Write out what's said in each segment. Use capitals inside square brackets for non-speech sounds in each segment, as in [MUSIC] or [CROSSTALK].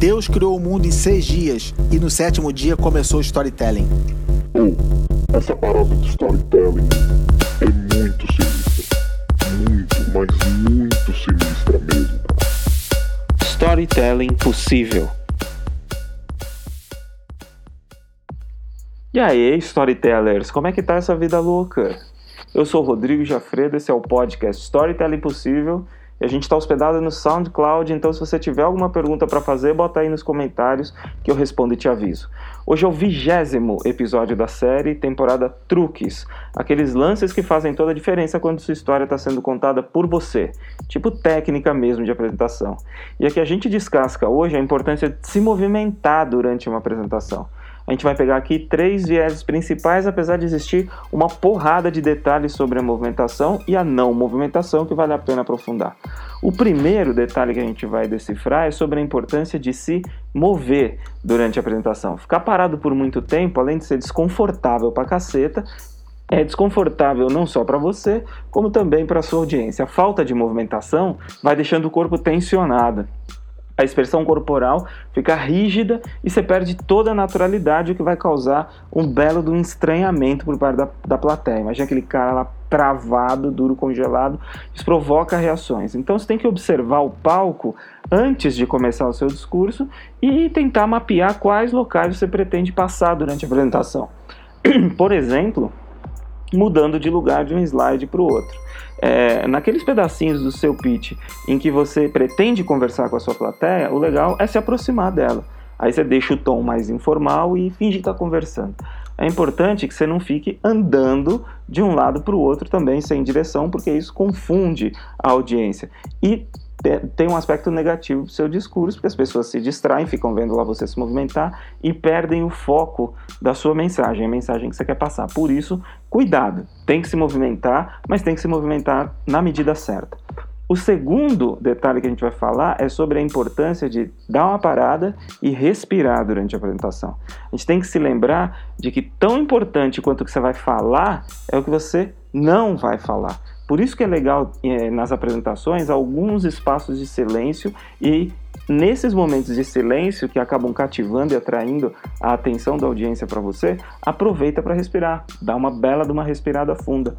Deus criou o mundo em seis dias e no sétimo dia começou o storytelling. Oh, essa parada de storytelling é muito sinistra. Muito, mas muito sinistra mesmo. Storytelling possível. E aí, storytellers, como é que tá essa vida louca? Eu sou o Rodrigo Jafredo, esse é o podcast Storytelling Possível a gente está hospedado no SoundCloud, então se você tiver alguma pergunta para fazer, bota aí nos comentários que eu respondo e te aviso. Hoje é o vigésimo episódio da série, temporada Truques, aqueles lances que fazem toda a diferença quando sua história está sendo contada por você, tipo técnica mesmo de apresentação. E aqui a gente descasca hoje a importância de se movimentar durante uma apresentação. A gente vai pegar aqui três vieses principais, apesar de existir uma porrada de detalhes sobre a movimentação e a não movimentação que vale a pena aprofundar. O primeiro detalhe que a gente vai decifrar é sobre a importância de se mover durante a apresentação. Ficar parado por muito tempo, além de ser desconfortável pra caceta, é desconfortável não só para você, como também para sua audiência. A falta de movimentação vai deixando o corpo tensionado a expressão corporal fica rígida e você perde toda a naturalidade, o que vai causar um belo do estranhamento por parte da, da plateia. Imagina aquele cara lá travado, duro, congelado, isso provoca reações. Então você tem que observar o palco antes de começar o seu discurso e tentar mapear quais locais você pretende passar durante a apresentação. [CLEARS THROAT] Por exemplo, mudando de lugar de um slide para o outro. É, naqueles pedacinhos do seu pitch em que você pretende conversar com a sua plateia, o legal é se aproximar dela. Aí você deixa o tom mais informal e finge estar tá conversando. É importante que você não fique andando de um lado para o outro também sem direção, porque isso confunde a audiência. E tem um aspecto negativo do seu discurso, porque as pessoas se distraem, ficam vendo lá você se movimentar e perdem o foco da sua mensagem, a mensagem que você quer passar. Por isso, cuidado, tem que se movimentar, mas tem que se movimentar na medida certa. O segundo detalhe que a gente vai falar é sobre a importância de dar uma parada e respirar durante a apresentação. A gente tem que se lembrar de que tão importante quanto o que você vai falar é o que você não vai falar. Por isso que é legal é, nas apresentações alguns espaços de silêncio e nesses momentos de silêncio que acabam cativando e atraindo a atenção da audiência para você, aproveita para respirar, dá uma bela de uma respirada funda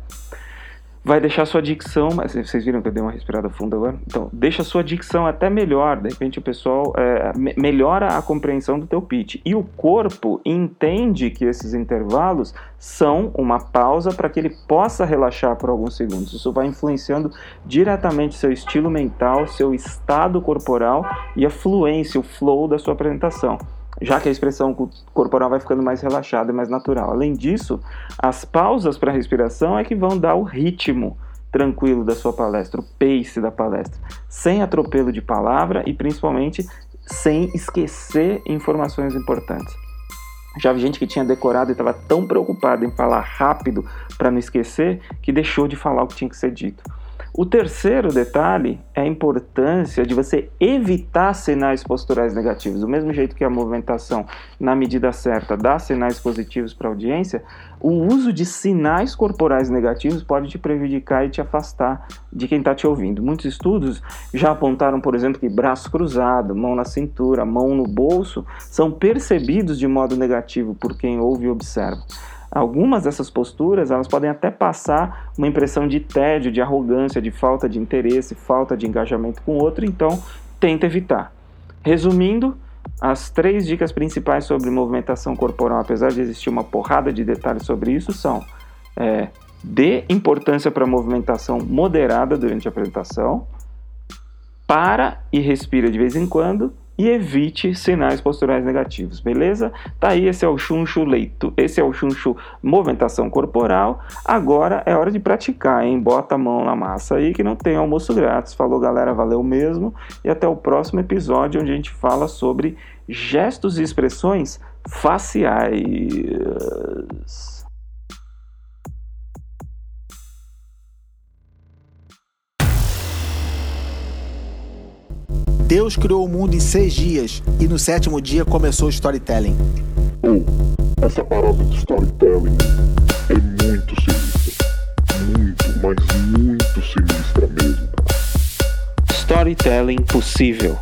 vai deixar sua dicção, mas vocês viram que eu dei uma respirada funda agora? Então, deixa sua dicção até melhor, de repente o pessoal é, melhora a compreensão do teu pitch. E o corpo entende que esses intervalos são uma pausa para que ele possa relaxar por alguns segundos. Isso vai influenciando diretamente seu estilo mental, seu estado corporal e a fluência, o flow da sua apresentação já que a expressão corporal vai ficando mais relaxada e mais natural. Além disso, as pausas para respiração é que vão dar o ritmo tranquilo da sua palestra, o pace da palestra, sem atropelo de palavra e principalmente sem esquecer informações importantes. Já vi gente que tinha decorado e estava tão preocupada em falar rápido para não esquecer que deixou de falar o que tinha que ser dito. O terceiro detalhe é a importância de você evitar sinais posturais negativos. Do mesmo jeito que a movimentação, na medida certa, dá sinais positivos para a audiência, o uso de sinais corporais negativos pode te prejudicar e te afastar de quem está te ouvindo. Muitos estudos já apontaram, por exemplo, que braço cruzado, mão na cintura, mão no bolso são percebidos de modo negativo por quem ouve e observa. Algumas dessas posturas, elas podem até passar uma impressão de tédio, de arrogância, de falta de interesse, falta de engajamento com o outro, então tenta evitar. Resumindo, as três dicas principais sobre movimentação corporal, apesar de existir uma porrada de detalhes sobre isso, são é, dê importância para a movimentação moderada durante a apresentação, para e respira de vez em quando e evite sinais posturais negativos, beleza? Tá aí, esse é o chuncho leito, esse é o chuncho movimentação corporal. Agora é hora de praticar, hein? Bota a mão na massa aí que não tem almoço grátis. Falou, galera, valeu mesmo. E até o próximo episódio onde a gente fala sobre gestos e expressões faciais. Deus criou o mundo em seis dias e no sétimo dia começou o storytelling. Oh, essa parada de storytelling é muito sinistra. Muito, mas muito sinistra mesmo. Storytelling possível.